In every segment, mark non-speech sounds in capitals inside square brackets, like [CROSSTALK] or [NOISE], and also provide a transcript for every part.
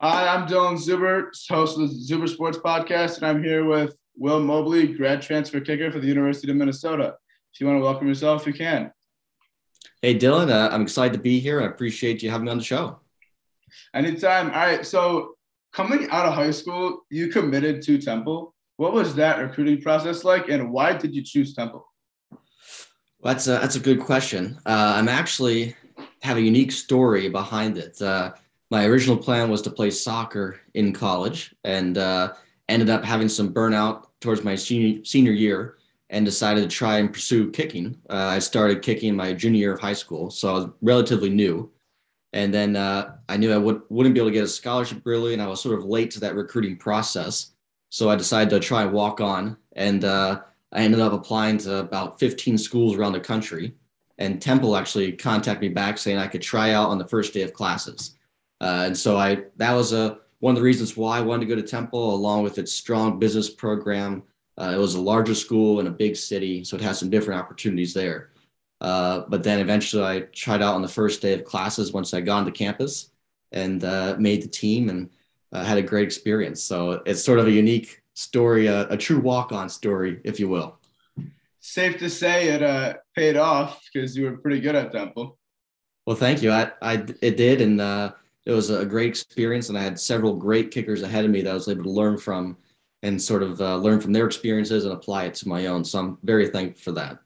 Hi, I'm Dylan Zuber, host of the Zuber Sports Podcast, and I'm here with Will Mobley, grad transfer kicker for the University of Minnesota. If you want to welcome yourself, you can. Hey, Dylan, uh, I'm excited to be here. I appreciate you having me on the show. Anytime. All right. So, coming out of high school, you committed to Temple. What was that recruiting process like, and why did you choose Temple? Well, that's a, that's a good question. Uh, I'm actually have a unique story behind it. Uh, my original plan was to play soccer in college, and uh, ended up having some burnout towards my senior senior year, and decided to try and pursue kicking. Uh, I started kicking my junior year of high school, so I was relatively new. And then uh, I knew I would, wouldn't be able to get a scholarship really, and I was sort of late to that recruiting process. So I decided to try and walk on, and uh, I ended up applying to about 15 schools around the country. And Temple actually contacted me back saying I could try out on the first day of classes. Uh, and so I that was a one of the reasons why I wanted to go to Temple, along with its strong business program. Uh, it was a larger school in a big city, so it has some different opportunities there. Uh, but then eventually I tried out on the first day of classes once I got onto campus and uh, made the team and uh, had a great experience. So it's sort of a unique story, a, a true walk-on story, if you will. Safe to say it uh, paid off because you were pretty good at Temple. Well, thank you. I, I it did, and uh, it was a great experience, and I had several great kickers ahead of me that I was able to learn from, and sort of uh, learn from their experiences and apply it to my own. So I'm very thankful for that.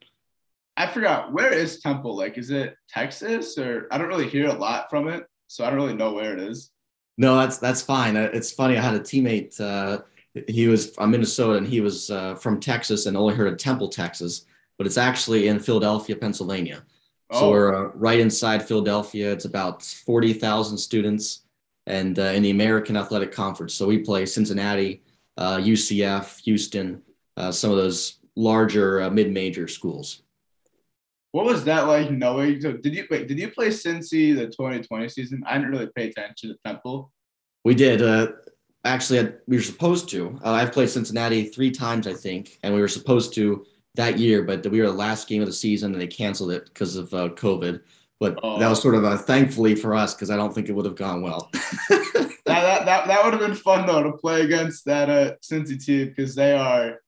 I forgot where is Temple? Like, is it Texas or I don't really hear a lot from it, so I don't really know where it is. No, that's that's fine. Uh, it's funny. I had a teammate. Uh, he was from Minnesota and he was uh, from Texas and only heard of Temple, Texas, but it's actually in Philadelphia, Pennsylvania. Oh. So we're uh, right inside Philadelphia. It's about forty thousand students, and uh, in the American Athletic Conference. So we play Cincinnati, UCF, uh, Houston, some of those larger mid-major schools. What was that like knowing? So did you wait? Did you play Cincy the 2020 season? I didn't really pay attention to Temple. We did. Uh, actually, we were supposed to. Uh, I've played Cincinnati three times, I think, and we were supposed to that year, but we were the last game of the season, and they canceled it because of uh, COVID. But oh. that was sort of a thankfully for us because I don't think it would have gone well. [LAUGHS] that, that, that, that would have been fun though to play against that uh, Cincy team because they are.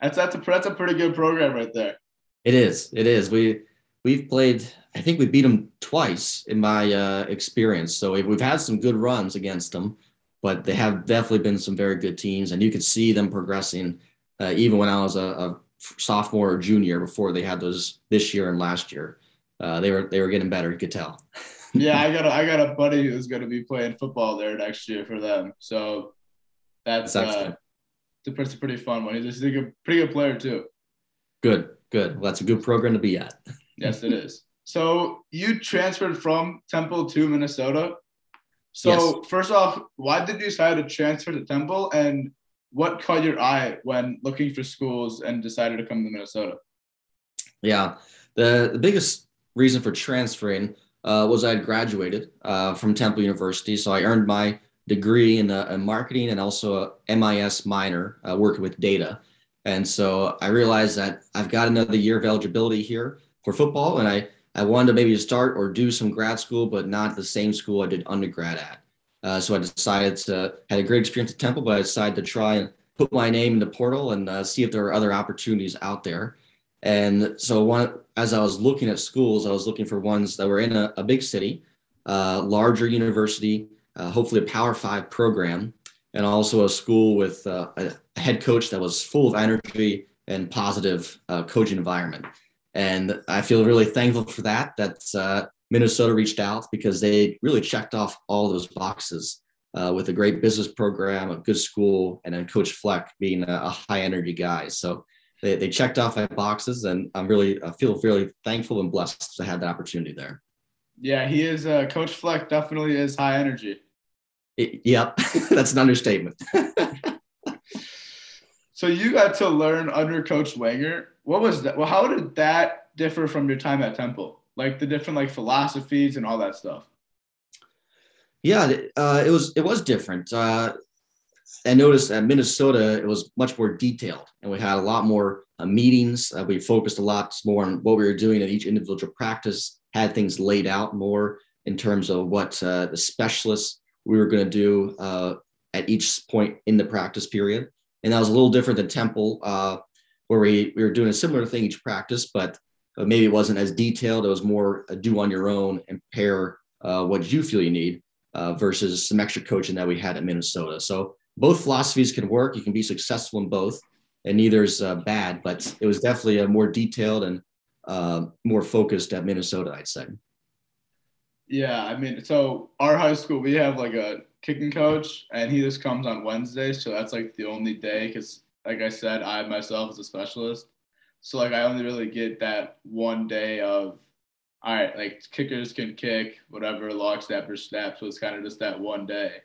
That's that's a that's a pretty good program right there. It is. It is. We we've played. I think we beat them twice in my uh, experience. So we've had some good runs against them, but they have definitely been some very good teams, and you could see them progressing. Uh, even when I was a, a, sophomore or junior, before they had those this year and last year, uh, they were they were getting better. You could tell. [LAUGHS] yeah, I got a, I got a [LAUGHS] buddy who's going to be playing football there next year for them. So that's, that's uh, it's a pretty fun one. He's a pretty good player too. Good. Good. Well, that's a good program to be at. [LAUGHS] yes, it is. So you transferred from Temple to Minnesota. So yes. first off, why did you decide to transfer to Temple, and what caught your eye when looking for schools and decided to come to Minnesota? Yeah, the the biggest reason for transferring uh, was I had graduated uh, from Temple University, so I earned my degree in, uh, in marketing and also a MIS minor, uh, working with data. And so I realized that I've got another year of eligibility here for football, and I I wanted to maybe start or do some grad school, but not the same school I did undergrad at. Uh, so I decided to had a great experience at Temple, but I decided to try and put my name in the portal and uh, see if there are other opportunities out there. And so one, as I was looking at schools, I was looking for ones that were in a, a big city, uh, larger university, uh, hopefully a Power Five program, and also a school with uh, a head coach that was full of energy and positive uh, coaching environment. And I feel really thankful for that. That's Minnesota reached out because they really checked off all those boxes uh, with a great business program, a good school, and then Coach Fleck being a, a high energy guy. So they, they checked off my boxes, and I'm really I feel really thankful and blessed to have that opportunity there. Yeah, he is. Uh, Coach Fleck definitely is high energy. It, yep, [LAUGHS] that's an understatement. [LAUGHS] so you got to learn under Coach Wenger. What was that? Well, how did that differ from your time at Temple? Like the different like philosophies and all that stuff. Yeah, uh, it was it was different. Uh, I noticed at Minnesota it was much more detailed, and we had a lot more uh, meetings. Uh, we focused a lot more on what we were doing at each individual practice. Had things laid out more in terms of what uh, the specialists we were going to do uh, at each point in the practice period. And that was a little different than Temple, where we, we were doing a similar thing each practice, but maybe it wasn't as detailed. It was more a do on your own and pair uh, what you feel you need uh, versus some extra coaching that we had at Minnesota. So both philosophies can work. You can be successful in both, and neither is uh, bad. But it was definitely a more detailed and uh, more focused at Minnesota, I'd say. Yeah, I mean, so our high school we have like a kicking coach, and he just comes on Wednesdays, so that's like the only day. Because, like I said, I myself as a specialist, so like I only really get that one day of all right, like kickers can kick, whatever, long snap. So it's kind of just that one day.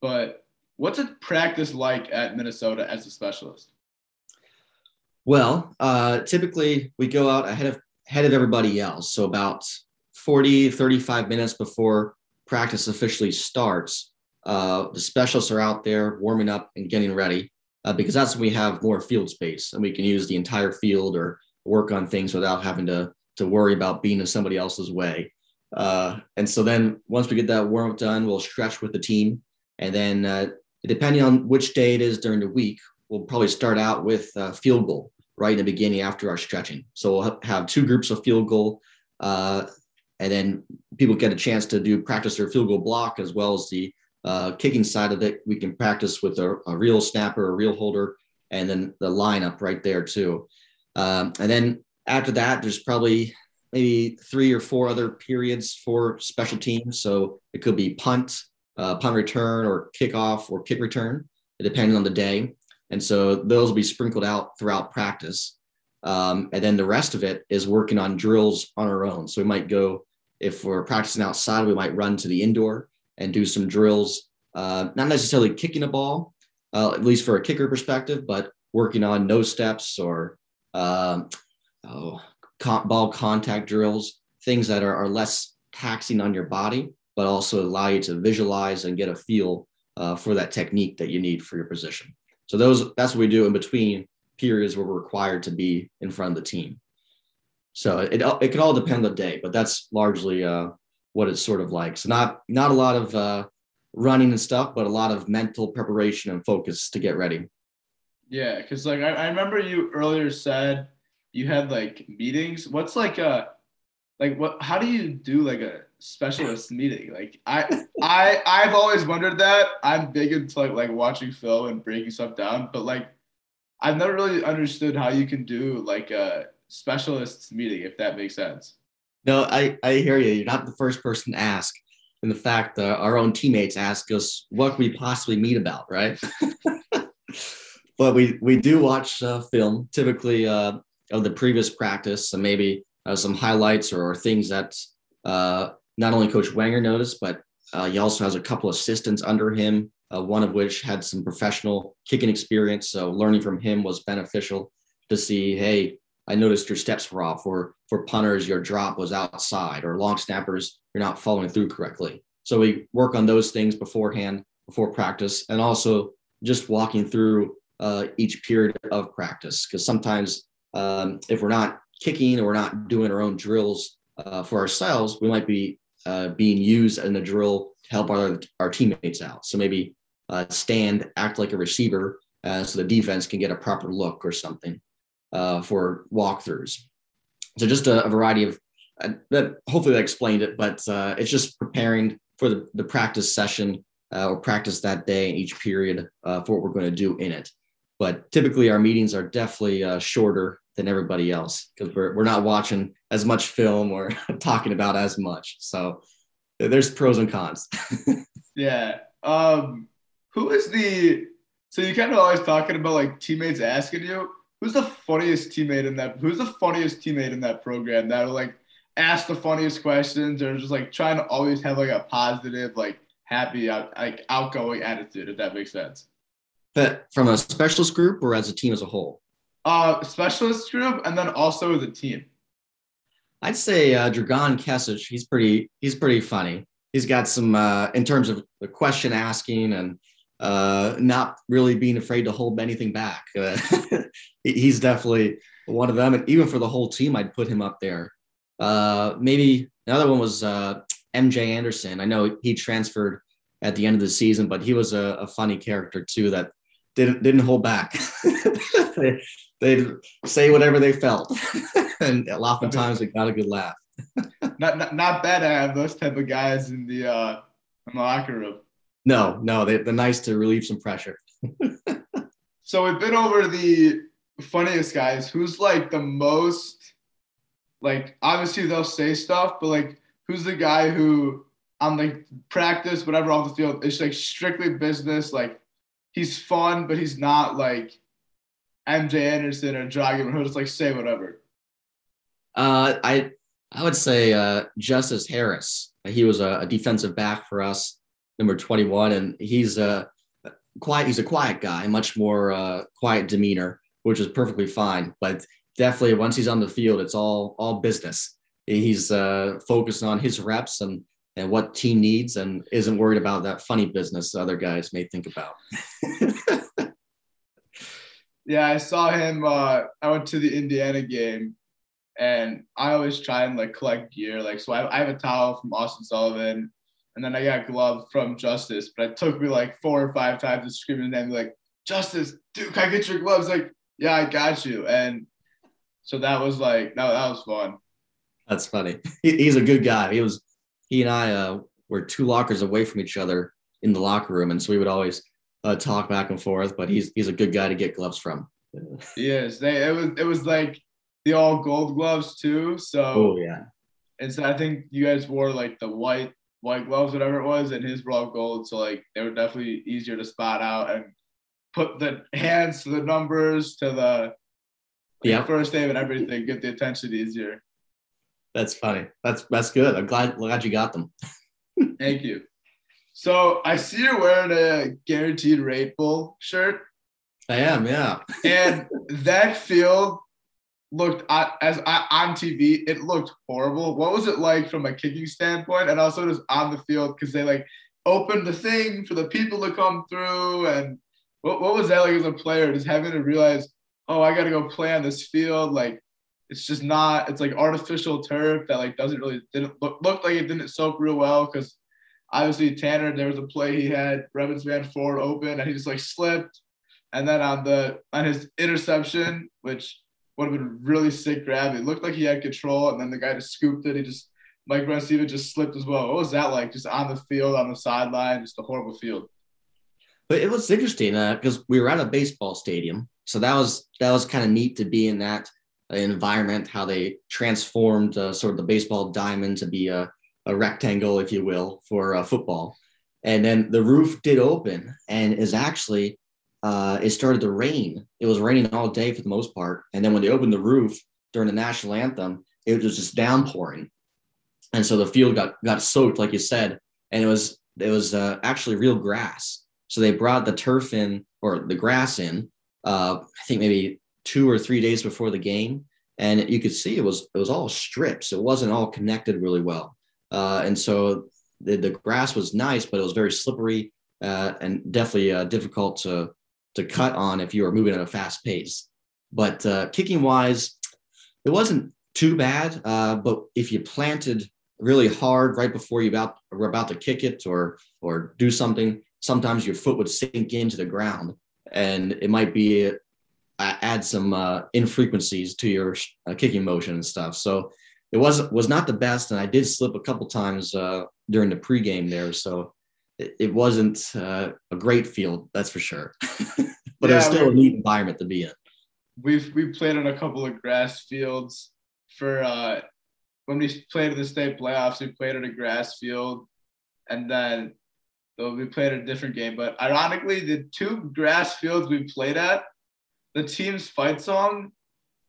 But what's a practice like at Minnesota as a specialist? Well, uh, typically we go out ahead of ahead of everybody else. So about 40, 35 minutes before practice officially starts, uh, the specialists are out there warming up and getting ready uh, because that's when we have more field space and we can use the entire field or work on things without having to to worry about being in somebody else's way. Uh, and so then once we get that warm up done, we'll stretch with the team. And then uh, depending on which day it is during the week, we'll probably start out with field goal right in the beginning after our stretching. So we'll have two groups of field goal. Uh, and then people get a chance to do practice their field goal block as well as the uh, kicking side of it. We can practice with a, a, real snapper, a real holder, and then the lineup right there too. Um, and then after that, there's probably maybe three or four other periods for special teams. So it could be punt, uh, punt return, or kickoff or kick return, depending on the day. And so those will be sprinkled out throughout practice. Um, and then the rest of it is working on drills on our own. So we might go, if we're practicing outside, we might run to the indoor and do some drills, uh, not necessarily kicking a ball, uh, at least for a kicker perspective, but working on no steps or um, oh, ball contact drills, things that are, are less taxing on your body, but also allow you to visualize and get a feel uh, for that technique that you need for your position. So those that's what we do in between periods where we're required to be in front of the team. So it it can all depend on the day, but that's largely uh, what it's sort of like. So not not a lot of uh, running and stuff, but a lot of mental preparation and focus to get ready. Yeah, because like I, I remember you earlier said you had like meetings. What's like a like what how do you do like a specialist meeting? Like I [LAUGHS] I I've always wondered that. I'm big into like like watching film and breaking stuff down, but like I've never really understood how you can do like a specialist meeting if that makes sense. No, I I hear you. You're not the first person to ask. And the fact that our own teammates ask us what we possibly meet about, right? [LAUGHS] but we we do watch uh, film. Typically, uh, of the previous practice and maybe uh, some highlights or, or things that uh, not only Coach Wenger noticed, but uh, he also has a couple assistants under him, uh, one of which had some professional kicking experience. So learning from him was beneficial to see, hey, I noticed your steps were off, or for punters, your drop was outside, or long snappers, you're not following through correctly. So we work on those things beforehand, before practice, and also just walking through uh, each period of practice because sometimes um, if we're not kicking or we're not doing our own drills uh, for ourselves, we might be uh, being used in a drill to help our, our teammates out. So maybe uh, stand, act like a receiver uh, so the defense can get a proper look or something uh, for walkthroughs. So just a, a variety of uh, that. Hopefully that explained it, but it's just preparing for the, the practice session or practice that day in each period for what we're going to do in it. But typically our meetings are definitely shorter than everybody else because we're, we're not watching as much film or [LAUGHS] talking about as much. So there's pros and cons. [LAUGHS] yeah. Um, who is the, so you kind of always talking about like teammates asking you, who's the funniest teammate in that, who's the funniest teammate in that program that will like ask the funniest questions or just like trying to always have like a positive, like happy, like outgoing attitude, if that makes sense. But from a specialist group or as a team as a whole? uh, specialist group and then also the team? I'd say uh, Dragan Kesic. He's pretty. He's pretty funny. He's got some uh, in terms of the question asking and uh, not really being afraid to hold anything back. [LAUGHS] He's definitely one of them. And even for the whole team, I'd put him up there. Uh, maybe another one was uh, MJ Anderson. I know he transferred at the end of the season, but he was a, a funny character too that didn't didn't hold back. [LAUGHS] they, they'd say whatever they felt, [LAUGHS] and oftentimes it got a good laugh. [LAUGHS] not, not not bad to have those type of guys in the uh, in the locker room. No, no, they, they're nice to relieve some pressure. so we've been over the funniest guys. Who's like the most like obviously they'll say stuff, but like who's the guy who on like practice, whatever off the field, it's like strictly business. Like he's fun, but he's not like MJ Anderson or Dragan. who'll just like say whatever. Uh, I I would say uh, Justice Harris. He was a, a, defensive back for us, number 21, and he's a quiet. He's a quiet guy, much more uh, quiet demeanor, which is perfectly fine. But definitely, once he's on the field, it's all all business. He's uh, focused on his reps and and what team needs, and isn't worried about that funny business other guys may think about. [LAUGHS] yeah, I saw him. Uh, I went to the Indiana game and I always try and like collect gear. Like, so I, I have a towel from Austin Sullivan, and then I got gloves from Justice. But it took me like four or five times to scream his name, like Justice, dude, can I get your gloves? Like, yeah, I got you. And so that was like that, that was fun. That's funny. He, he's a good guy. He was he and I uh, were two lockers away from each other in the locker room, and so we would always uh, talk back and forth. But he's he's a good guy to get gloves from. [LAUGHS] yes, they it was it was like the all gold gloves too. So oh yeah, and so I think you guys wore like the white white gloves, whatever it was, and his were all gold. So like they were definitely easier to spot out and put the hands to the numbers to the yeah first name and everything, get the attention easier. That's funny. That's that's good. I'm glad glad you got them. [LAUGHS] Thank you. So I see you're wearing a Guaranteed Rate Bowl shirt. I am, yeah. and [LAUGHS] that field looked as on TV, it looked horrible. What was it like from a kicking standpoint, and also just on the field because they like opened the thing for the people to come through, and what, what was that like as a player, just having to realize, oh, I got to go play on this field, like it's just not, it's like artificial turf that like doesn't really didn't look, look like it didn't soak real well because obviously Tanner, there was a play he had Revens Van Ford open and he just like slipped. And then on the on his interception, which would have been really sick grab. It looked like he had control, and then the guy just scooped it. He just Mike Brown-Steven just slipped as well. What was that like? Just on the field, on the sideline, just a horrible field. But it was interesting because uh, we were at a baseball stadium, so that was that was kind of neat to be in that uh, environment. How they transformed uh, sort of the baseball diamond to be a, a rectangle, if you will, for uh, football. And then the roof did open, and is actually uh, it started to rain. It was raining all day for the most part. And then when they opened the roof during the national anthem, it was just downpouring. And so the field got got soaked, like you said, and it was it was uh, actually real grass. So they brought the turf in or the grass in. Uh, I think maybe two or three days before the game, and you could see it was it was all strips. It wasn't all connected really well, uh, and so the, the grass was nice, but it was very slippery uh, and definitely uh, difficult to to cut on if you were moving at a fast pace. But uh, kicking wise, it wasn't too bad. Uh, but if you planted really hard right before you about were about to kick it or or do something, sometimes your foot would sink into the ground, and it might be uh, add some uh, infrequencies to your uh, kicking motion and stuff. So it was was not the best, and I did slip a couple times uh, during the pregame there. So it, it wasn't uh, a great field, that's for sure. [LAUGHS] but yeah, it was still a neat environment to be in. We've we played on a couple of grass fields for uh, when we played in the state playoffs. We played at a grass field, and then so we played a different game. But ironically, the two grass fields we played at, the team's fight song,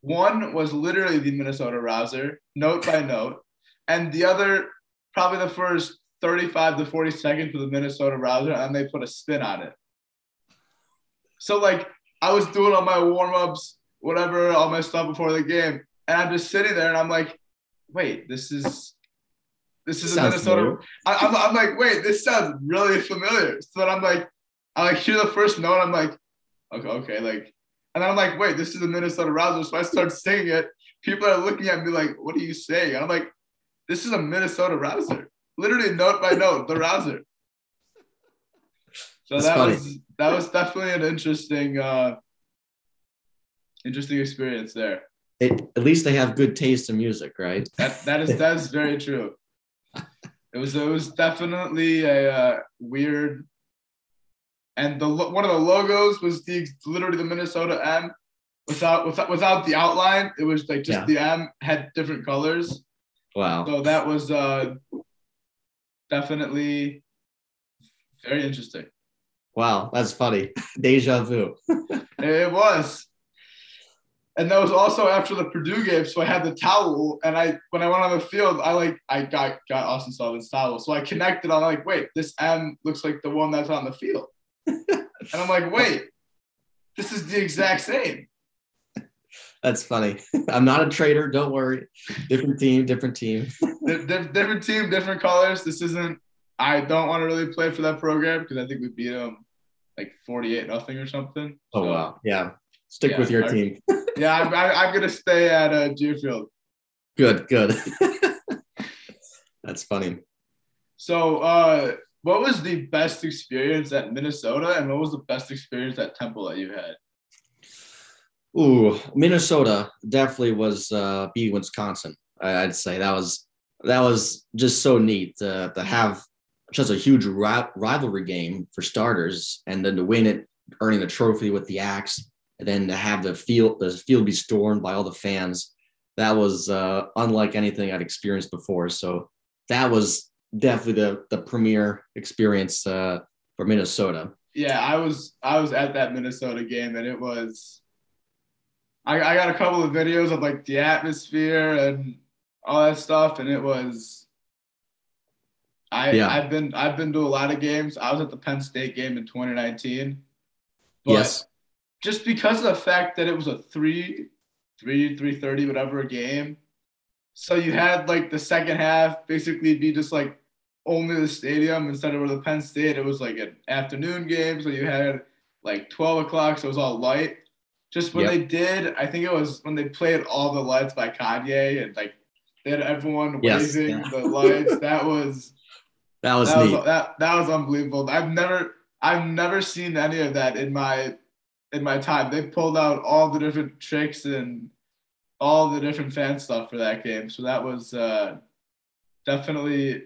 one was literally the Minnesota Rouser, note by [LAUGHS] note, and the other, probably the first 35 to 40 seconds for the Minnesota Rouser, and they put a spin on it. So like I was doing all my warm ups, whatever, all my stuff before the game, and I'm just sitting there, and I'm like, wait, this is this is a Minnesota. I, am I'm, I'm like, wait, this sounds really familiar. So then I'm like, I like hear the first note, I'm like, okay, okay, like, and then I'm like, wait, this is a Minnesota Rouser. So I start singing it. People are looking at me like, what are you saying? And I'm like, this is a Minnesota Rouser literally note by note, the rouser. So That's that funny. was that was definitely an interesting uh interesting experience there. It, at least they have good taste in music, right? That that is that is very true. It was it was definitely a uh, weird, and the one of the logos was the literally the Minnesota M, without without without the outline. It was like just yeah. the M had different colors. Wow. So that was uh, definitely very interesting. Wow, that's funny. [LAUGHS] Deja vu. [LAUGHS] it was. And that was also after the Purdue game, so I had the towel, and I when I went on the field, I like I got got Austin Sullivan's towel, so I connected. I'm like, wait, this M looks like the one that's on the field, [LAUGHS] and I'm like, wait, this is the exact same. That's funny. [LAUGHS] I'm not a traitor. Don't worry. Different team, different team. [LAUGHS] different team, different colors. This isn't. I don't want to really play for that program because I think we beat them like 48 nothing or something. Oh so, wow! Yeah, stick yeah, with your I, team. Yeah, I'm, I, am gonna stay at uh, Deerfield. Good, good. [LAUGHS] That's funny. So, uh, what was the best experience at Minnesota, and what was the best experience at Temple that you had? Ooh, Minnesota definitely was uh, beating Wisconsin. I'd say that was that was just so neat to, to have just a huge rivalry game for starters, and then to win it, earning the trophy with the axe, and then to have the field the field be stormed by all the fans. That was uh, unlike anything I'd experienced before. So that was definitely the the premier experience uh, for Minnesota. Yeah, I was I was at that Minnesota game, and it was I, I got a couple of videos of like the atmosphere and all that stuff, and it was. I yeah. I've been I've been to a lot of games. I was at the Penn State game in 2019. yes. Just because of the fact that it was a three, three, three thirty, whatever game. So you had like the second half basically be just like only the stadium instead of where the Penn State. It was like an afternoon game, so you had like 12 o'clock, so it was all light. Just when yep. they did, I think it was when they played "All the Lights" by Kanye, and like they had everyone yes. waving yeah. the lights. That was [LAUGHS] that was that neat. was that that was unbelievable. I've never I've never seen any of that in my in my time. They pulled out all the different tricks and all the different fan stuff for that game. So that was uh, definitely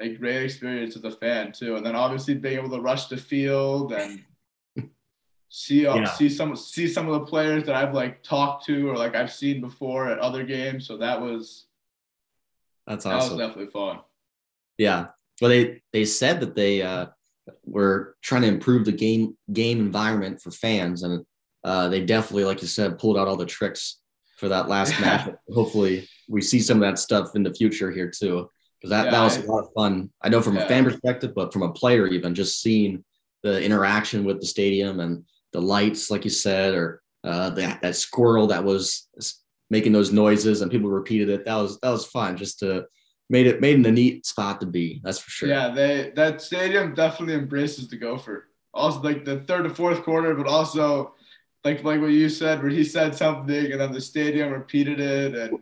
a great experience as a fan too. And then obviously being able to rush the field and [LAUGHS] see uh, yeah. see some see some of the players that I've like talked to or like I've seen before at other games. So that was that's awesome. That was definitely fun. Yeah. Well, they they said that they uh, were trying to improve the game game environment for fans, and uh, they definitely, like you said, pulled out all the tricks for that last [LAUGHS] match. Hopefully, we see some of that stuff in the future here too, because that, yeah, that was I, a lot of fun. I know from yeah. a fan perspective, but from a player, even just seeing the interaction with the stadium and the lights, like you said, or uh, that that squirrel that was making those noises and people repeated it. That was that was fun just to made it made it a neat spot to be. That's for sure. Yeah, they that stadium definitely embraces the Gopher. Also, like the third to fourth quarter, but also like like what you said, where he said something and then the stadium repeated it, and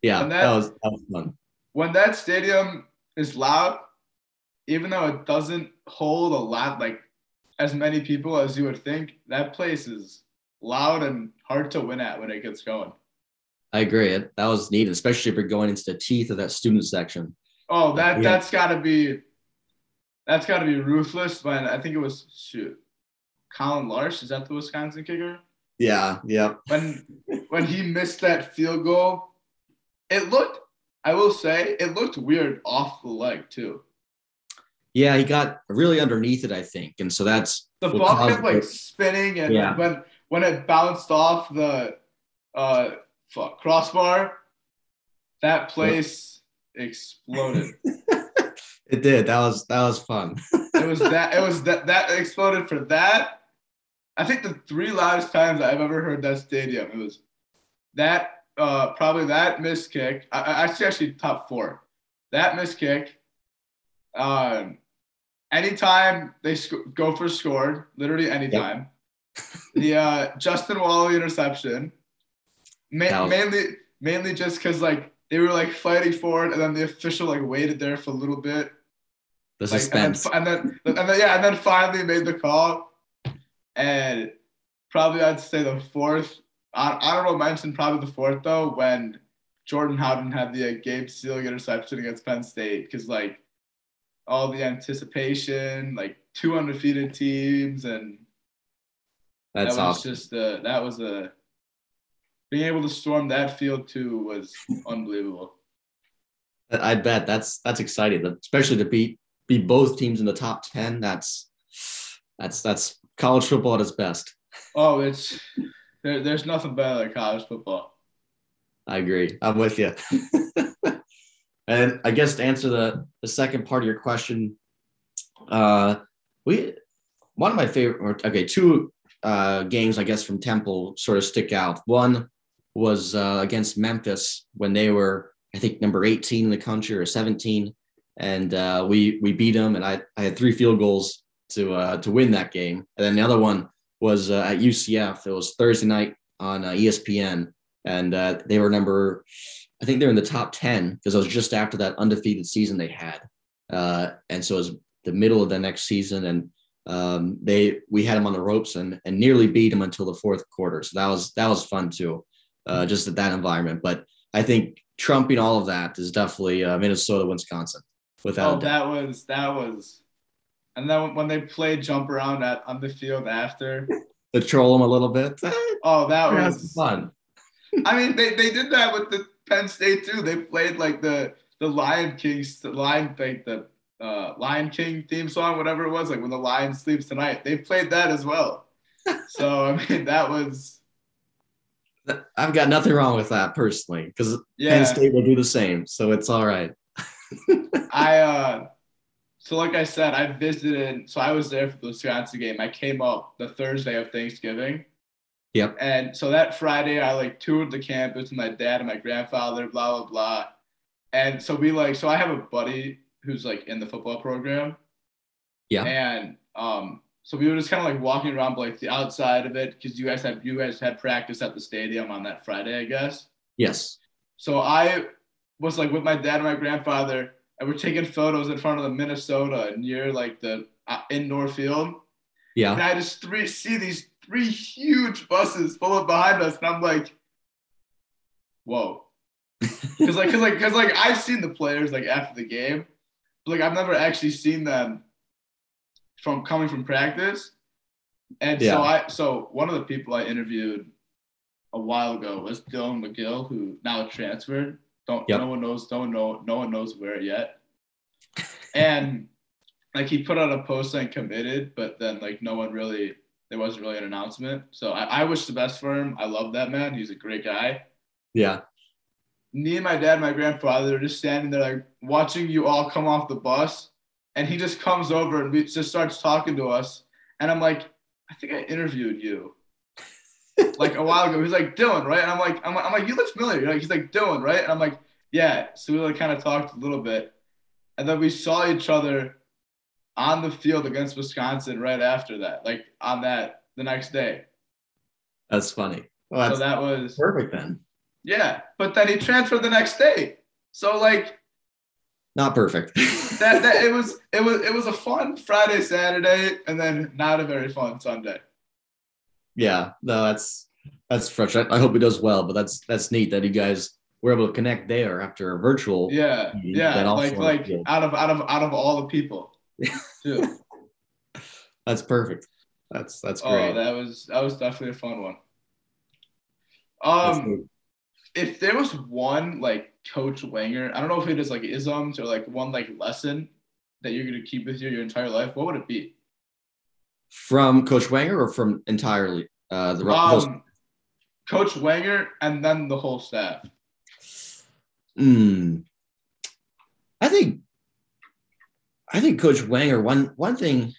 yeah, that, that was that was fun. When that stadium is loud, even though it doesn't hold a lot like as many people as you would think. That place is loud and hard to win at when it gets going. I agree. That was neat, especially if you're going into the teeth of that student section. Oh, that yeah. that's got to be that's got to be ruthless. But I think it was shoot, Collin Larsh is that the Wisconsin kicker? Yeah, yeah. When when he missed that field goal, it looked. I will say it looked weird off the leg too. Yeah, he got really underneath it, I think, and so that's the ball kept like spinning, and yeah. when when it bounced off the uh, crossbar, that place exploded. [LAUGHS] it did. That was that was fun. it was that. It was that that exploded for that. I think the three loudest times I've ever heard that stadium. It was that uh, probably that missed kick. I, I actually actually top four. That missed kick. Um, anytime they sc- Gophers scored, literally anytime. Yep. the uh, Justin Walley interception, ma- mainly mainly just because like they were like fighting for it, and then the official like waited there for a little bit. The suspense. And, then, and then and then yeah, and then finally made the call, and probably I'd say the fourth. I, I don't know. Mentioned probably the fourth though when Jordan Howden had the uh, Gabe Sealing interception against Penn State because like all the anticipation, like two undefeated teams, and that's that was awesome. just uh, that was a being able to storm that field too was [LAUGHS] unbelievable. I bet that's that's exciting, especially to beat beat both teams in the top ten. That's that's that's college football at its best. Oh, it's there, there's nothing better than college football. I agree. I'm with you. [LAUGHS] and I guess to answer the the second part of your question, uh, we one of my favorite. Okay, two uh, games I guess from Temple sort of stick out. One was uh, against Memphis when they were I think number 18 in the country or 17, and uh, we we beat them, and I I had three field goals to uh, to win that game, and then the other one was uh, at UCF. It was Thursday night on uh, ESPN, and uh, they were number, I think they're in the top ten because it was just after that undefeated season they had, and so it was the middle of the next season, and um, they we had them on the ropes and and nearly beat them until the fourth quarter. So that was that was fun too, uh, just at that environment. But I think trumping all of that is definitely uh, Minnesota, Wisconsin. Without oh, that was that was and then when they played jump around at on the field after, [LAUGHS] to troll them a little bit. [LAUGHS] Oh, that was fun. I mean, they, they did that with the Penn State too. They played like the the Lion Kings, the Lion like the uh, Lion King theme song, whatever it was, like when the lion sleeps tonight. They played that as well. [LAUGHS] so I mean, that was. I've got nothing wrong with that personally because yeah. Penn State will do the same, so it's all right. [LAUGHS] I uh so like I said, I visited. So I was there for the Wisconsin game. I came up the Thursday of Thanksgiving. Yep. And so that Friday, I like toured the campus with my dad and my grandfather. Blah blah blah. And so we like. So I have a buddy who's like in the football program. Yeah. And um, so we were just kind of like walking around like the outside of it because you guys had you guys had practice at the stadium on that Friday, I guess. Yes. So I was like with my dad and my grandfather and we're taking photos in front of the Minnesota near like the uh, indoor field. Yeah. And I just three see these three huge buses pull up behind us, and I'm like, whoa. [LAUGHS] Because like, cause like, cause like, I've seen the players like after the game, but like I've never actually seen them from coming from practice. And yeah. so I, so one of the people I interviewed a while ago was Dylan McGill, who now transferred don't yep. no one knows don't know no one knows where yet. And like he put out a post saying committed, but then like no one really there wasn't really an announcement. So I, I wish the best for him. I love that man. He's a great guy. Yeah. Me and my dad, and my grandfather are just standing there like watching you all come off the bus. And he just comes over and we just starts talking to us. And I'm like, I think I interviewed you [LAUGHS] like a while ago. He's like Dylan, right? And I'm like, I'm like, I'm like, you look familiar. Like he's like Dylan, right? And I'm like, yeah. So we like kind of talked a little bit, and then we saw each other on the field against Wisconsin right after that, like on that the next day. That's funny. Well, that's so that was perfect then. Yeah, but then he transferred the next day. So like, not perfect. [LAUGHS] that that it was it was it was a fun Friday Saturday, and then not a very fun Sunday yeah, no, that's that's fresh. I, I, hope he does well, but that's that's neat that you guys were able to connect there after a virtual. Yeah, yeah, like like out of out of out of all the people. [LAUGHS] that's perfect. That's that's oh, great. Oh, that was that was definitely a fun one. Um, if there was one like Coach Wenger, I don't know if it is like isms or like one like lesson that you're gonna keep with you your entire life, what would it be? from Coach Wenger or from entirely uh, the um, Coach Wenger and then the whole staff? Hmm. I think I think Coach Wenger one one thing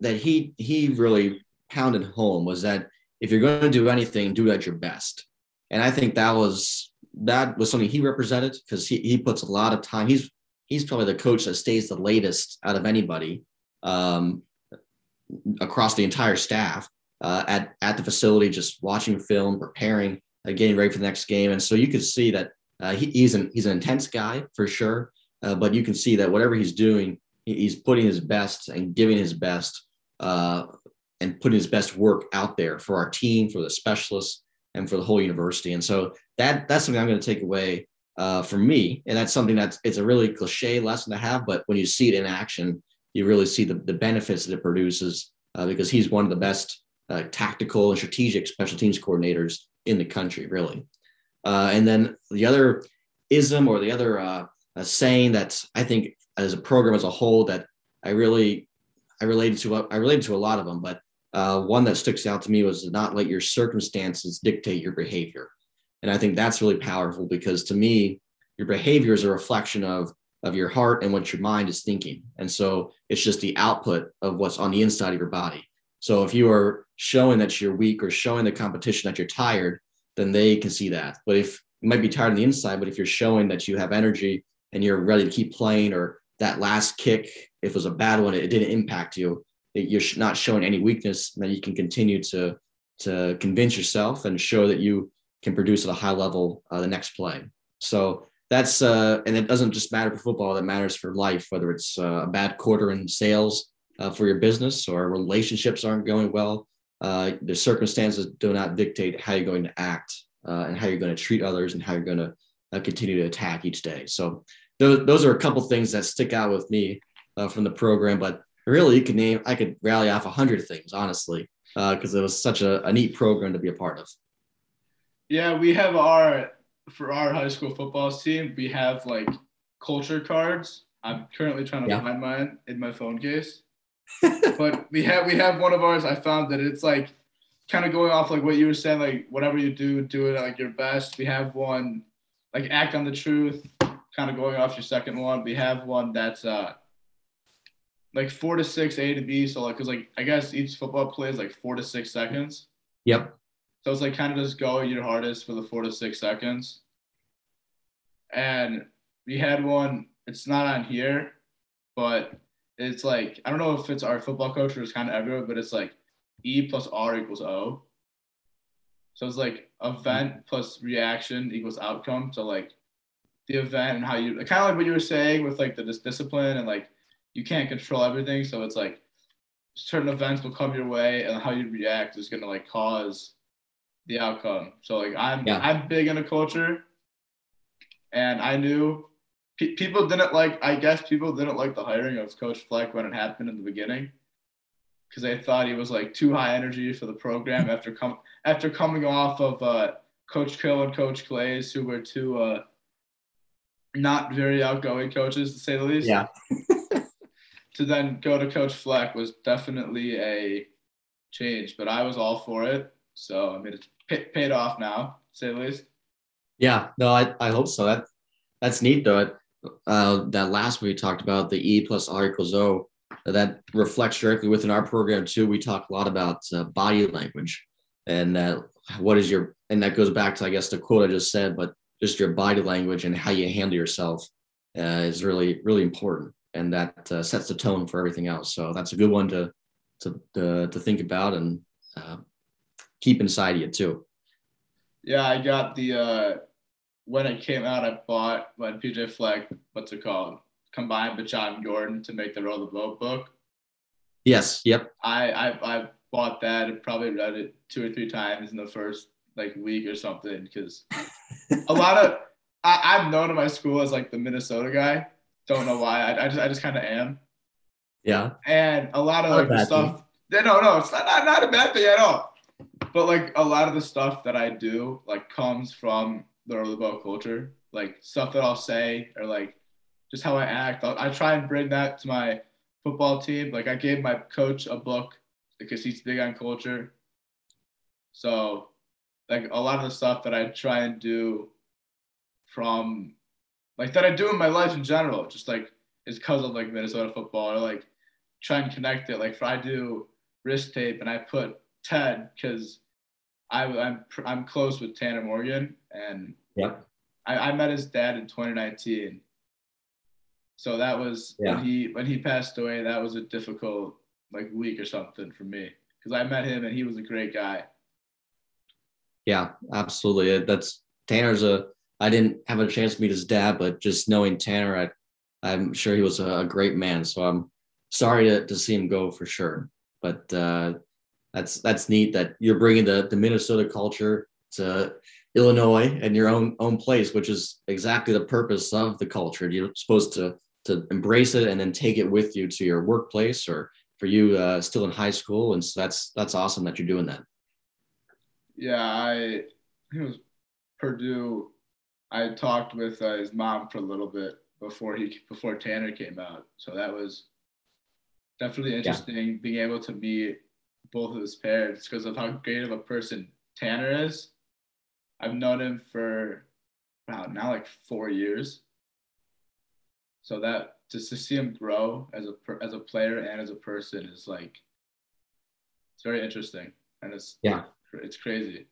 that he he really pounded home was that if you're going to do anything, do it at your best. And I think that was that was something he represented because he, he puts a lot of time. He's he's probably the coach that stays the latest out of anybody. Um, across the entire staff uh, at at the facility, just watching film, preparing, uh, getting ready for the next game. And so you could see that uh, he, he's an he's an intense guy for sure. Uh, but you can see that whatever he's doing, he's putting his best and giving his best uh, and putting his best work out there for our team, for the specialists, and for the whole university. And so that that's something I'm going to take away uh, for me. And that's something that's it's a really cliche lesson to have, but when you see it in action, you really see the, the benefits that it produces uh, because he's one of the best uh, tactical and strategic special teams coordinators in the country, really. Uh, and then the other ism or the other uh, saying that I think as a program as a whole that I really I related to I related to a lot of them, but uh, one that sticks out to me was to not let your circumstances dictate your behavior, and I think that's really powerful because to me, your behavior is a reflection of of your heart and what your mind is thinking, and so it's just the output of what's on the inside of your body. So if you are showing that you're weak or showing the competition that you're tired, then they can see that. But if you might be tired on the inside, but if you're showing that you have energy and you're ready to keep playing or that last kick, if it was a bad one, it didn't impact you. You're not showing any weakness, then you can continue to to convince yourself and show that you can produce at a high level uh, the next play. So that's uh, and it doesn't just matter for football; that matters for life. Whether it's uh, a bad quarter in sales uh, for your business or relationships aren't going well, uh, the circumstances do not dictate how you're going to act uh, and how you're going to treat others and how you're going to continue to attack each day. So those, those are a couple things that stick out with me from the program. But really, you could name, I could rally off a hundred things, honestly, because uh, it was such a, a neat program to be a part of. Yeah, we have our for our high school football team, we have like culture cards. I'm currently trying to yeah. find mine in my phone case. [LAUGHS] but we have we have one of ours. I found that it's like kind of going off like what you were saying, like whatever you do, do it like your best. We have one like act on the truth, kind of going off your second one, we have one that's uh like four to six A to B. So like, cause like I guess each football play is like four to six seconds. Yep. So it's like kind of just go your hardest for the four to six seconds. And we had one. It's not on here, but it's like I don't know if it's our football coach or it's kind of everywhere, but it's like E plus R equals O. So it's like event plus reaction equals outcome. So like the event and how you kind of like what you were saying with like the discipline and like you can't control everything. So it's like certain events will come your way and how you react is gonna like cause the outcome. So like I'm yeah. I'm big into culture, and I knew pe- people didn't like. I guess people didn't like the hiring of Coach Fleck when it happened in the beginning because they thought he was like too high energy for the program [LAUGHS] after come after coming off of uh, Coach Kill and Coach Claeys, who were two uh, not very outgoing coaches to say the least. Yeah. To then go to Coach Fleck was definitely a change, but I was all for it. So I mean, it's p- paid off now, say the least. Yeah, no, I, I hope so. That that's neat though. Uh, that last we talked about the E plus R equals O, that reflects directly within our program too. We talk a lot about uh, body language and uh, what is your and that goes back to I guess the quote I just said, but just your body language and how you handle yourself uh, is really really important and that uh, sets the tone for everything else. So that's a good one to to to, to think about and uh, keep inside you too. Yeah i got the uh when it came out i bought when pj fleck what's it called combined with jon gordon to make the row the boat book. Yes yep. I i, I bought that and probably read it two or three times in the first like week or something because [LAUGHS] a lot of I, I, am known in my school as like the Minnesota guy. Don't know why. I, I just I just kind of am. Yeah. And a lot of like the stuff. Yeah, no, no, it's not, not not a bad thing at all. But like a lot of the stuff that I do like comes from the early boat culture. Like stuff that I'll say or like just how I act. I'll, I try and bring that to my football team. Like I gave my coach a book because he's big on culture. So like a lot of the stuff that I try and do from like that I do in my life in general, just like is because of like Minnesota football or like try and connect it. Like if I do wrist tape and I put Ted because I I'm I'm close with Tanner Morgan and yeah I, I met his dad in 2019. So that was yeah. when he when he passed away. That was a difficult like week or something for me because I met him and he was a great guy. Yeah, absolutely. That's Tanner's a. I didn't have a chance to meet his dad, but just knowing Tanner, I, I'm sure he was a great man. So I'm sorry to, to see him go for sure. But uh, that's that's neat that you're bringing the, the Minnesota culture to Illinois and your own own place, which is exactly the purpose of the culture. You're supposed to to embrace it and then take it with you to your workplace or for you uh, still in high school. And so that's that's awesome that you're doing that. Yeah, I it was Purdue. I talked with uh, his mom for a little bit before he before Tanner came out, so that was definitely interesting yeah. being able to meet both of his parents because of how great of a person Tanner is. I've known him for wow now like four years. So that just to see him grow as a as a player and as a person is like it's very interesting and it's yeah it's crazy.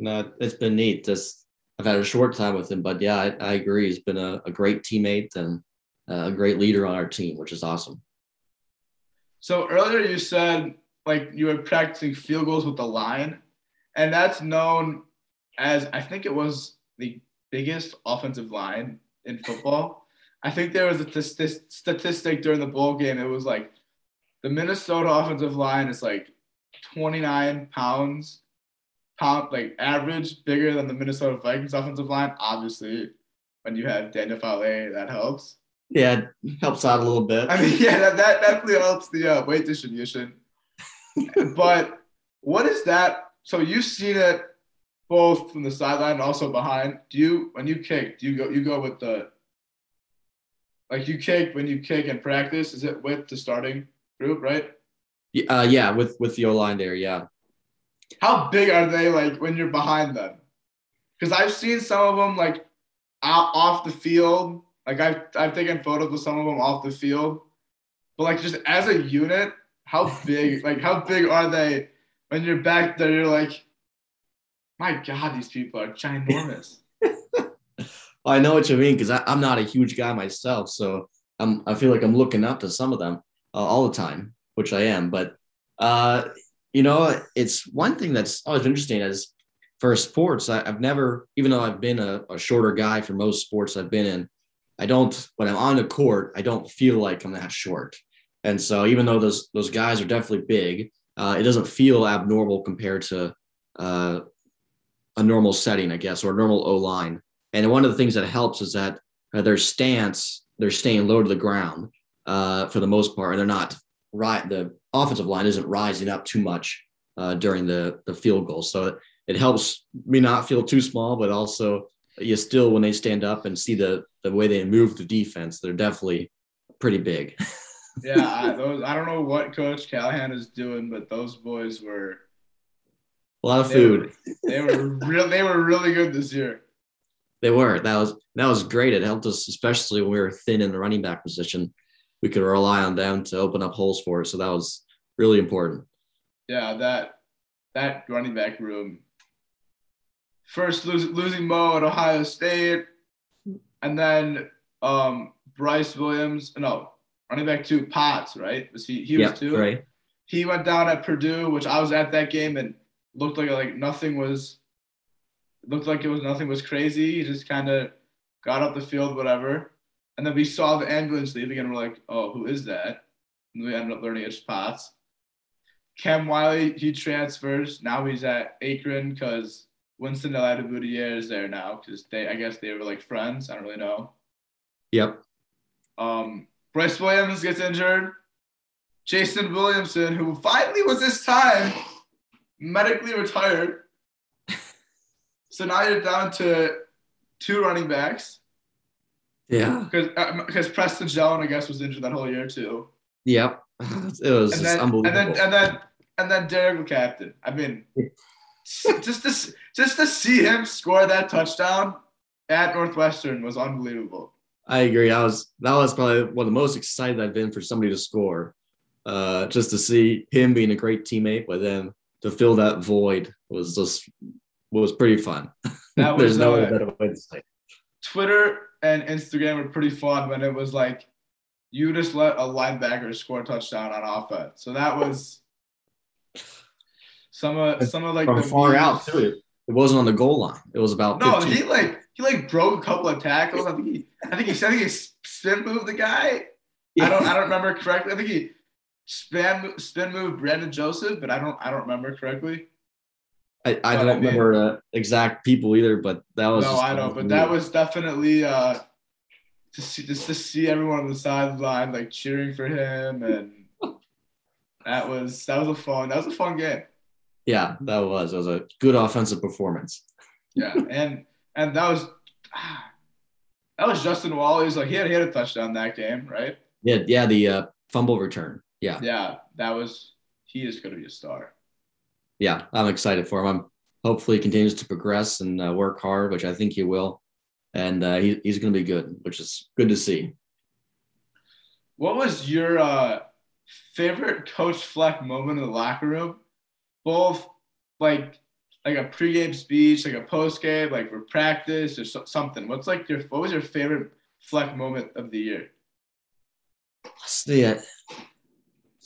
No, it's been neat. Just I've had a short time with him, but yeah, I, I agree. He's been a, a great teammate and uh, a great leader on our team, which is awesome. So earlier you said like you were practicing field goals with the line, and that's known as I think it was the biggest offensive line in football. I think there was a statistic during the bowl game. It was like the Minnesota offensive line is like 29 pounds, pound like average, bigger than the Minnesota Vikings offensive line. Obviously, when you have Daniel Faalele, that helps. Yeah, helps out a little bit. I mean, [LAUGHS] yeah, that, that definitely helps the uh, weight distribution. [LAUGHS] but what is that? So you've seen it both from the sideline and also behind. Do you when you kick, do you go you go with the like you kick when you kick in practice, is it with the starting group, right? Uh, yeah, with with the O line there, yeah. How big are they like when you're behind them? Because I've seen some of them like out off the field. Like I've I've taken photos of some of them off the field, but like just as a unit, how big [LAUGHS] like how big are they when you're back there? You're like, my God, these people are ginormous. [LAUGHS] I know what you mean because I'm not a huge guy myself, so I'm I feel like I'm looking up to some of them uh, all the time, which I am. But uh, you know, it's one thing that's always interesting is for sports. I, have never, even though I've been a, a, shorter guy for most sports I've been in, I don't when I'm on the court, I don't feel like I'm that short. And so even though those those guys are definitely big, uh, it doesn't feel abnormal compared to uh, a normal setting, I guess, or a normal O line. And one of the things that helps is that uh, their stance, they're staying low to the ground uh, for the most part, and they're not right. The offensive line isn't rising up too much uh, during the the field goal, so it, it helps me not feel too small, but also you still when they stand up and see the the way they move the defense, they're definitely pretty big. [LAUGHS] yeah, I, those I don't know what Coach Callahan is doing, but those boys were a lot of food. They were, they were real. They were really good this year. They were. That was that was great. It helped us, especially when we were thin in the running back position. We could rely on them to open up holes for us. So that was really important. Yeah, that that running back room. First losing losing Mo at Ohio State, and then um, Bryce Williams. No, running back two Potts. Right? Was he? He was yep, two. Right. He went down at Purdue, which I was at that game, and looked like like nothing was looked like it was nothing was crazy. He just kind of got up the field, whatever. And then we saw the ambulance leaving, and we're like, "Oh, who is that?" And we ended up learning it's Potts. Cam Wiley, he transfers. Now he's at Akron because Winston Adebawore is there now because they, I guess they were like friends. I don't really know. Yep. Um, Bryce Williams gets injured. Jason Williamson, who finally was this time medically retired. [LAUGHS] so now you're down to two running backs. Yeah. Because because uh, Preston Jones, I guess, was injured that whole year too. Yep. [LAUGHS] It was and then, unbelievable. And then and then and then Derik LeCaptain. I mean, [LAUGHS] just to just to see him score that touchdown at Northwestern was unbelievable. I agree. I was that was probably one of the most excited I've been for somebody to score. Uh, just to see him being a great teammate, but then to fill that void was just was pretty fun. That [LAUGHS] was, There's no uh, better way to say. Twitter and Instagram were pretty fun when it was like you just let a linebacker score a touchdown on offense. So that was some of some of like from far out too. it wasn't on the goal line. It was about no. 15. He like he like broke a couple of tackles. I think he I think he said he spin moved the guy. Yeah. I don't I don't remember correctly. I think he spin spin moved Brandon Joseph, but I don't I don't remember correctly. I, I don't I mean, remember the exact people either, but that was no, I don't. but that was definitely uh, to see just to see everyone on the sideline like cheering for him, and [LAUGHS] that was that was a fun that was a fun game. Yeah, that was that was a good offensive performance. Yeah, and and that was [SIGHS] that was Justin Walley's like he had he had a touchdown that game, right? Yeah, yeah, the uh, fumble return. Yeah, yeah, that was he is going to be a star yeah, I'm excited for him. I'm hopefully he continues to progress and uh, work hard, which I think he will, and uh, he, he's going to be good, which is good to see. What was your uh, favorite Coach Fleck moment in the locker room? Both like like a pregame speech, like a postgame, like for practice or so, something. What's like your what was your favorite Fleck moment of the year? See, I,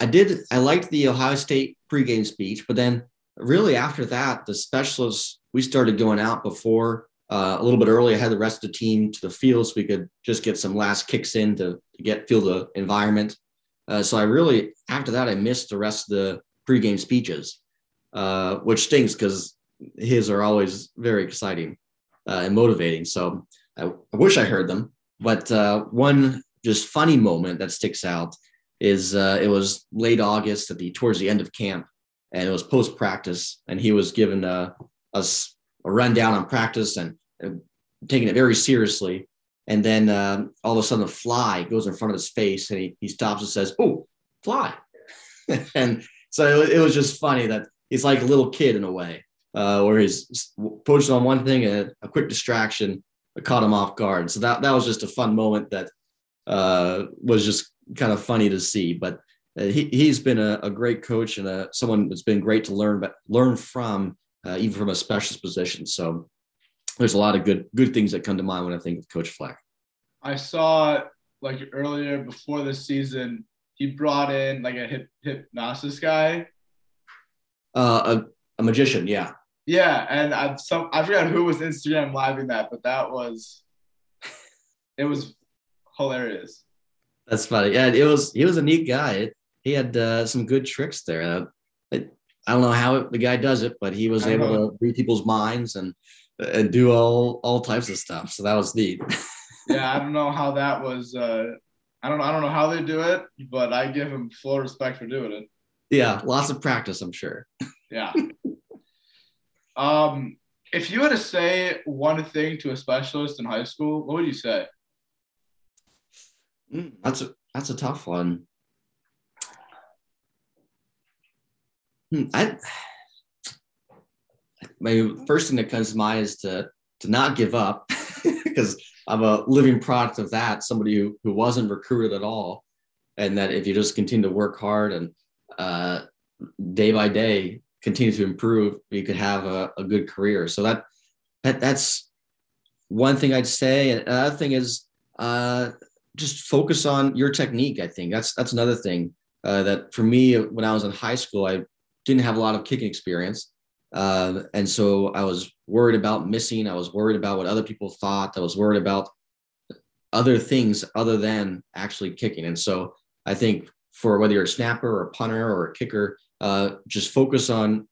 I did. I liked the Ohio State pregame speech, but then really after that, the specialists, we started going out before uh, a little bit early. I had the rest of the team to the field so we could just get some last kicks in to, to get feel the environment. Uh, so I really, after that, I missed the rest of the pregame speeches, uh, which stinks because his are always very exciting uh, and motivating. So I, I, wish I heard them. But uh, one just funny moment that sticks out is uh, it was late August at the towards the end of camp, and it was post practice, and he was given a, a, rundown on practice and uh, taking it very seriously. And then um, all of a sudden, a fly goes in front of his face, and he, he stops and says, "Oh, fly!" [LAUGHS] and so it, it, was just funny that he's like a little kid in a way, uh, where he's focused on one thing and a quick distraction caught him off guard. So that that was just a fun moment that uh, was just kind of funny to see. But uh, he, he's been a, a great coach and a, someone that's been great to learn, but learn from, uh, even from a specialist position. So there's a lot of good good things that come to mind when I think of Coach Fleck. I saw like earlier before the season, he brought in like a hip, hypnosis guy. Uh, a, a magician, yeah. Yeah, and I some I forgot who was Instagram living that, but that was it was hilarious. That's funny. Yeah, it was. He was a neat guy. He had uh, some good tricks there. I, I don't know how the guy does it, but he was able know. to read people's minds and and do all all types of stuff. So that was neat. [LAUGHS] yeah, I don't know how that was. Uh, I don't. I don't know how they do it, but I give him full respect for doing it. Yeah, lots of practice, I'm sure. [LAUGHS] yeah. um, if you had to say one thing to a specialist in high school, what would you say? Mm, that's a that's a tough one. I my first thing that comes to mind is to to not give up [LAUGHS] because I'm a living product of that. Somebody who who wasn't recruited at all, and that if you just continue to work hard and uh, day by day continue to improve, you could have a, a good career. So that that that's one thing I'd say. And another thing is uh, just focus on your technique. I think that's that's another thing uh, that for me when I was in high school, I didn't have a lot of kicking experience, uh, and so I was worried about missing. I was worried about what other people thought. I was worried about other things other than actually kicking. And so I think for whether you're a snapper or a punter or a kicker, uh, just focus on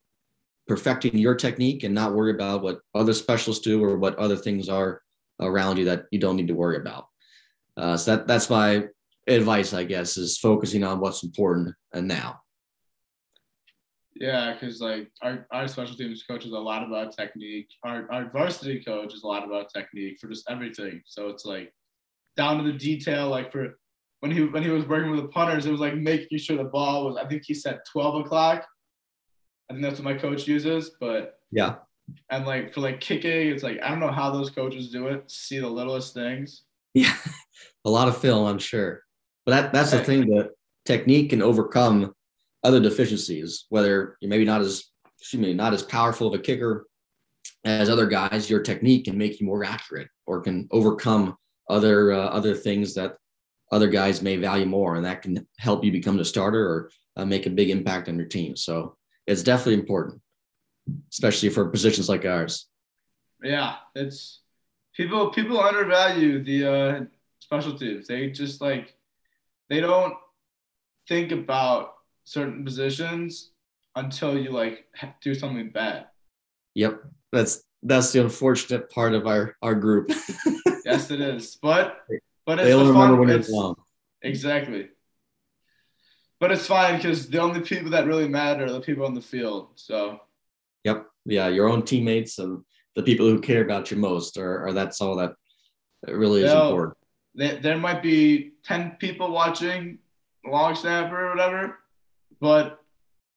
perfecting your technique and not worry about what other specialists do or what other things are around you that you don't need to worry about. Uh, so that that's my advice, I guess, is focusing on what's important and now. Yeah, because like our, our special teams coach is a lot about technique. Our, our varsity coach is a lot about technique for just everything. So it's like down to the detail. Like for when he when he was working with the punters, it was like making sure the ball was. I think he said twelve o'clock. I think that's what my coach uses. But yeah, and like for like kicking, it's like I don't know how those coaches do it. See the littlest things. Yeah, [LAUGHS] a lot of film, I'm sure. But that that's the thing that technique can overcome other deficiencies. Whether you're maybe not as excuse me, not as powerful of a kicker as other guys, your technique can make you more accurate or can overcome other uh, other things that other guys may value more, and that can help you become the starter or uh, make a big impact on your team. So it's definitely important. especially for positions like ours. Yeah, it's people people undervalue the uh, special teams. They just like they don't think about certain positions until you like do something bad. Yep, that's that's the unfortunate part of our our group. [LAUGHS] yes, it is. But but it's they only remember when it's long. Exactly. But it's fine because the only people that really matter are the people on the field. So. Yep. Yeah, your own teammates and the people who care about you most, or, or that's all that really is important. They, there might be ten people watching long snapper or whatever, but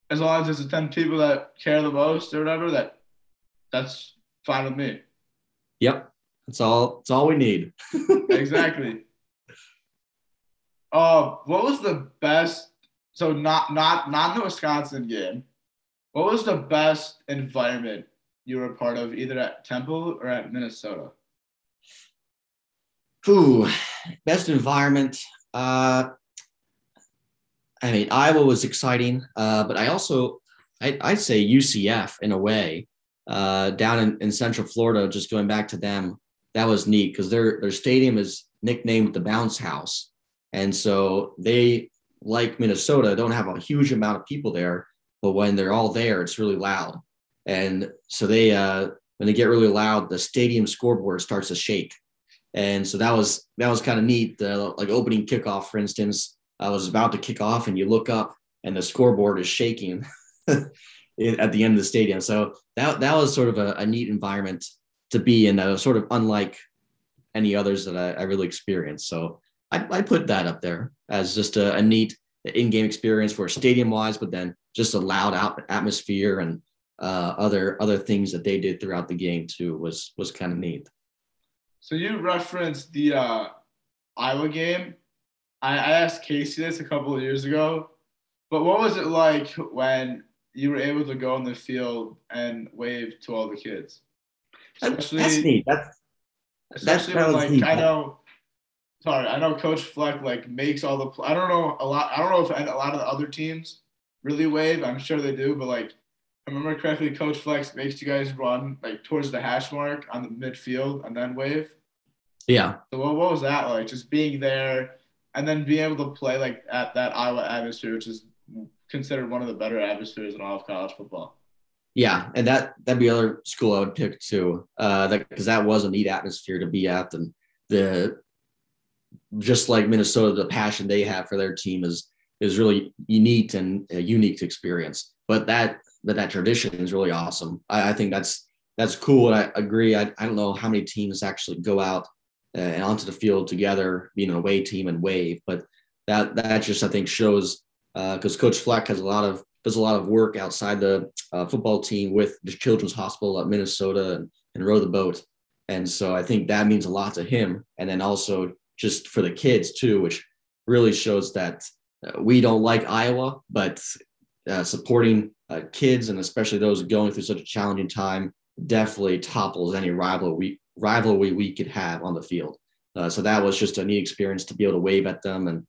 as long as it's the ten people that care the most or whatever, that that's fine with me. Yep, that's all. That's all we need. [LAUGHS] exactly. Uh, what was the best? So not not not the Wisconsin game. What was the best environment you were a part of, either at Temple or at Minnesota? Ooh, best environment. Uh, I mean, Iowa was exciting, uh, but I also, I, I'd say UCF in a way, uh, down in, in Central Florida. Just going back to them, that was neat because their their stadium is nicknamed the Bounce House, and so they, like Minnesota, don't have a huge amount of people there, but when they're all there, it's really loud. And so they, uh, when they get really loud, the stadium scoreboard starts to shake. And so that was that was kind of neat. Like opening kickoff, for instance, I was about to kick off, and you look up, and the scoreboard is shaking [LAUGHS] at the end of the stadium. So that that was sort of a, a neat environment to be in, uh, sort of unlike any others that I, I really experienced. So I, I, put that up there as just a, a neat in-game experience for stadium wise, but then just a loud out atmosphere and uh, other other things that they did throughout the game too was was kind of neat. So you referenced the uh, Iowa game. I, I asked Casey this a couple of years ago, but what was it like when you were able to go on the field and wave to all the kids? Especially, that's neat. That's especially that's, when like neat. I know. Sorry, I know Coach Fleck like makes all the. I don't know a lot. I don't know if a lot of the other teams really wave. I'm sure they do, but like I remember correctly, Coach Fleck makes you guys run like towards the hash mark on the midfield and then wave. Yeah. So what, what was that like? Just being there and then being able to play like at that Iowa atmosphere, which is considered one of the better atmospheres in all of college football. Yeah, and that that'd be other school I would pick too, uh, because that, that was a neat atmosphere to be at, and the just like Minnesota, the passion they have for their team is is really unique and a unique experience. But that but that tradition is really awesome. I, I think that's that's cool. And I agree. I, I don't know how many teams actually go out uh, and onto the field together, being an away team and wave, but that that just I think shows because uh, Coach Fleck has a lot of does a lot of work outside the uh, football team with the Children's Hospital at Minnesota and, and row the boat, and so I think that means a lot to him. And then also just for the kids too, which really shows that uh, we don't like Iowa, but uh, supporting uh, kids and especially those going through such a challenging time definitely topples any rivalry rivalry we could have on the field. Uh, so that was just a neat experience to be able to wave at them and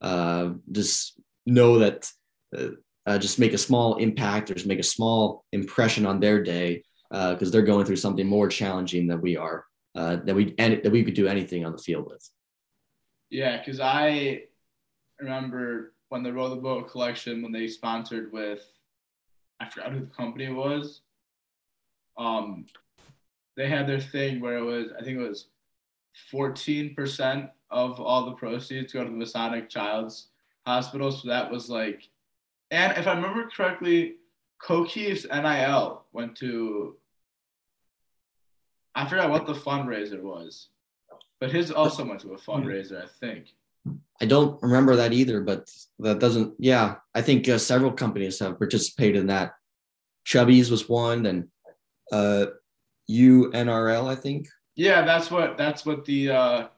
uh, just know that uh, uh, just make a small impact or just make a small impression on their day because they're going through something more challenging than we are that we that we could do anything on the field with. Yeah, because I remember when the Row the Boat collection when they sponsored with I forgot who the company was. Um, they had their thing where it was I think it was 14% of all the proceeds go to the Masonic Child's Hospital. So that was like, and if I remember correctly, Kokeef's NIL went to I forgot what the fundraiser was, but his also went to a fundraiser, I think. I don't remember that either, but that doesn't. Yeah, I think uh, several companies have participated in that. Chubbies was one, and uh, UNRL, I think. Yeah, that's what that's what the uh,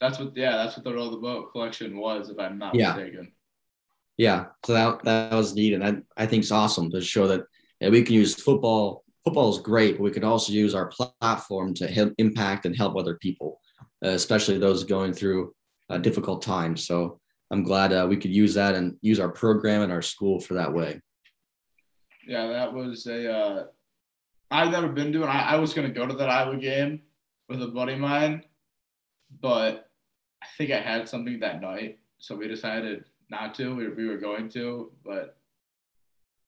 that's what yeah that's what the row the boat collection was, if I'm not yeah. mistaken. Yeah, so that that was neat, and I I think it's awesome to show that, that we can use football. Football is great, but we could also use our platform to help impact and help other people, uh, especially those going through a difficult time. So I'm glad uh, we could use that and use our program and our school for that way. Yeah, that was a uh, I've never been to, it. I, I was gonna go to that Iowa game with a buddy of mine, but I think I had something that night, so we decided not to. We were, we were going to, but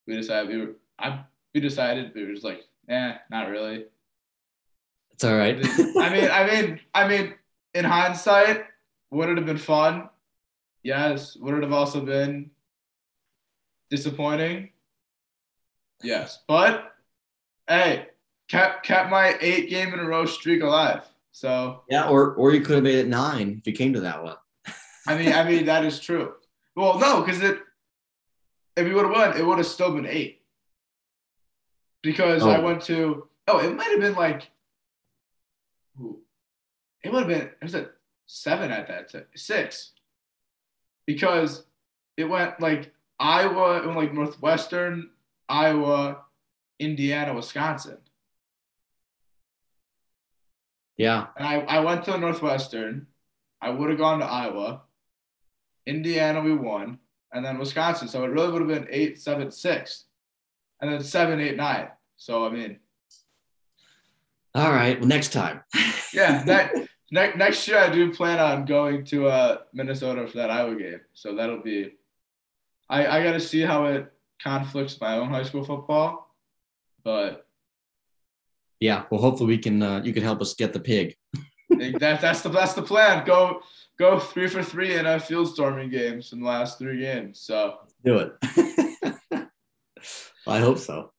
we decided we were. I we decided we were just like, eh, not really. It's all right. I mean, I mean, I mean, in hindsight, would it have been fun? Yes. Would it have also been disappointing? Yes. But hey, kept kept my eight game in a row streak alive. So yeah, or or you could have made it nine if you came to that one. I mean, I mean that is true. Well, no, because it if you would have won, it would have still been eight. Because oh. I went to oh, it might have been like it would have been it was a seven at that time, six. Because it went like Iowa, went like Northwestern, Iowa, Indiana, Wisconsin. Yeah. And I, I went to Northwestern. I would have gone to Iowa. Indiana, we won. And then Wisconsin. So it really would have been eight, seven, six. And then seven, eight, nine. So, I mean. All right. Well, next time. [LAUGHS] yeah. That, next, next year, I do plan on going to uh, Minnesota for that Iowa game. So that'll be. I, I got to see how it conflicts my own high school football. But yeah, well, hopefully we can. Uh, you can help us get the pig. [LAUGHS] that, that's the that's the plan. Go go three for three in a field storming games in the last three games. So do it. [LAUGHS] I hope so.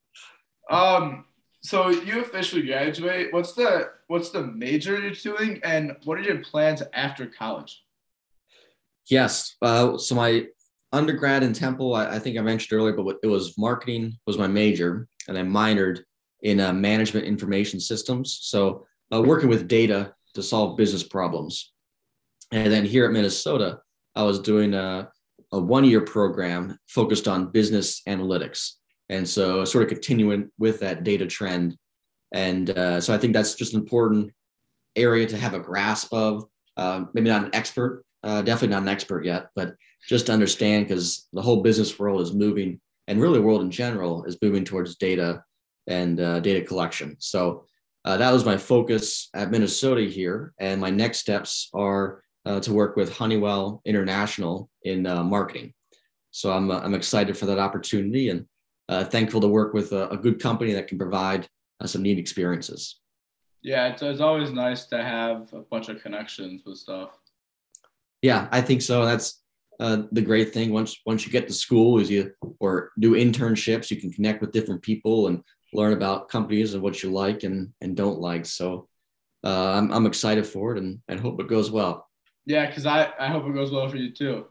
Um. So you officially graduate. What's the what's the major you're doing, and what are your plans after college? Yes. Uh, so my undergrad in Temple, I, I think I mentioned earlier, but it was marketing was my major, and I minored in uh, management information systems. So uh, working with data to solve business problems. And then here at Minnesota, I was doing a, a one year program focused on business analytics. And so sort of continuing with that data trend. And uh, so I think that's just an important area to have a grasp of. Uh, maybe not an expert, uh, definitely not an expert yet, but just to understand because the whole business world is moving and really the world in general is moving towards data and uh, data collection. So uh, that was my focus at Minnesota here. And my next steps are uh, to work with Honeywell International in uh, marketing. So I'm, uh, I'm excited for that opportunity and uh, thankful to work with a, a, good company that can provide some neat experiences. Yeah, it's, it's always nice to have a bunch of connections with stuff. Yeah, I think so. That's uh, the great thing once once you get to school is you or do internships you can connect with different people and learn about companies and what you like and and don't like. So uh, I'm I'm excited for it and and hope it goes well. Yeah, because I I hope it goes well for you too.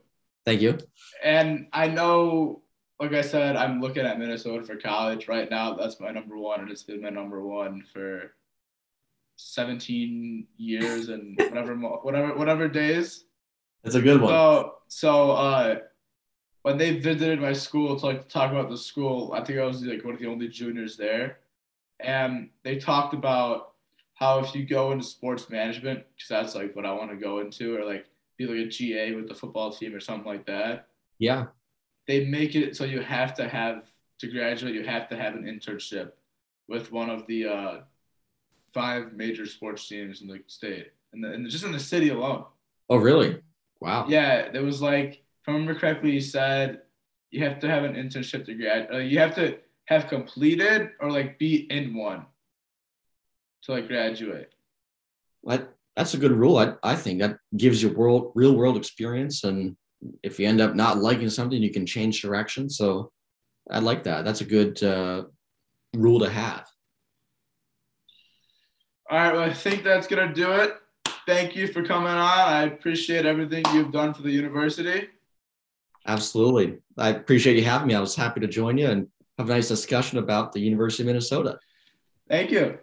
Thank you. And I know, like I said, I'm looking at Minnesota for college right now. That's my number one, and it's been my number one for 17 years and whatever whatever whatever days. That's a good one. So so uh when they visited my school to like talk about the school, I think I was like one of the only juniors there, and they talked about how if you go into sports management, because that's like what I want to go into, or like be like a GA with the football team or something like that. Yeah. They make it so you have to have to graduate, you have to have an internship with one of the uh, five major sports teams in the state, and, the, and just in the city alone. Oh, really? Wow. Yeah, there was like if I remember correctly, you said you have to have an internship to grad. Uh, you have to have completed or like be in one to like graduate. What? That's a good rule. I, I think that gives you world real world experience, and if you end up not liking something, you can change direction. So I like that. That's a good uh, rule to have. All right. Well, I think that's gonna do it. Thank you for coming on. I appreciate everything you've done for the university. Absolutely. I appreciate you having me. I was happy to join you and have a nice discussion about the University of Minnesota. Thank you.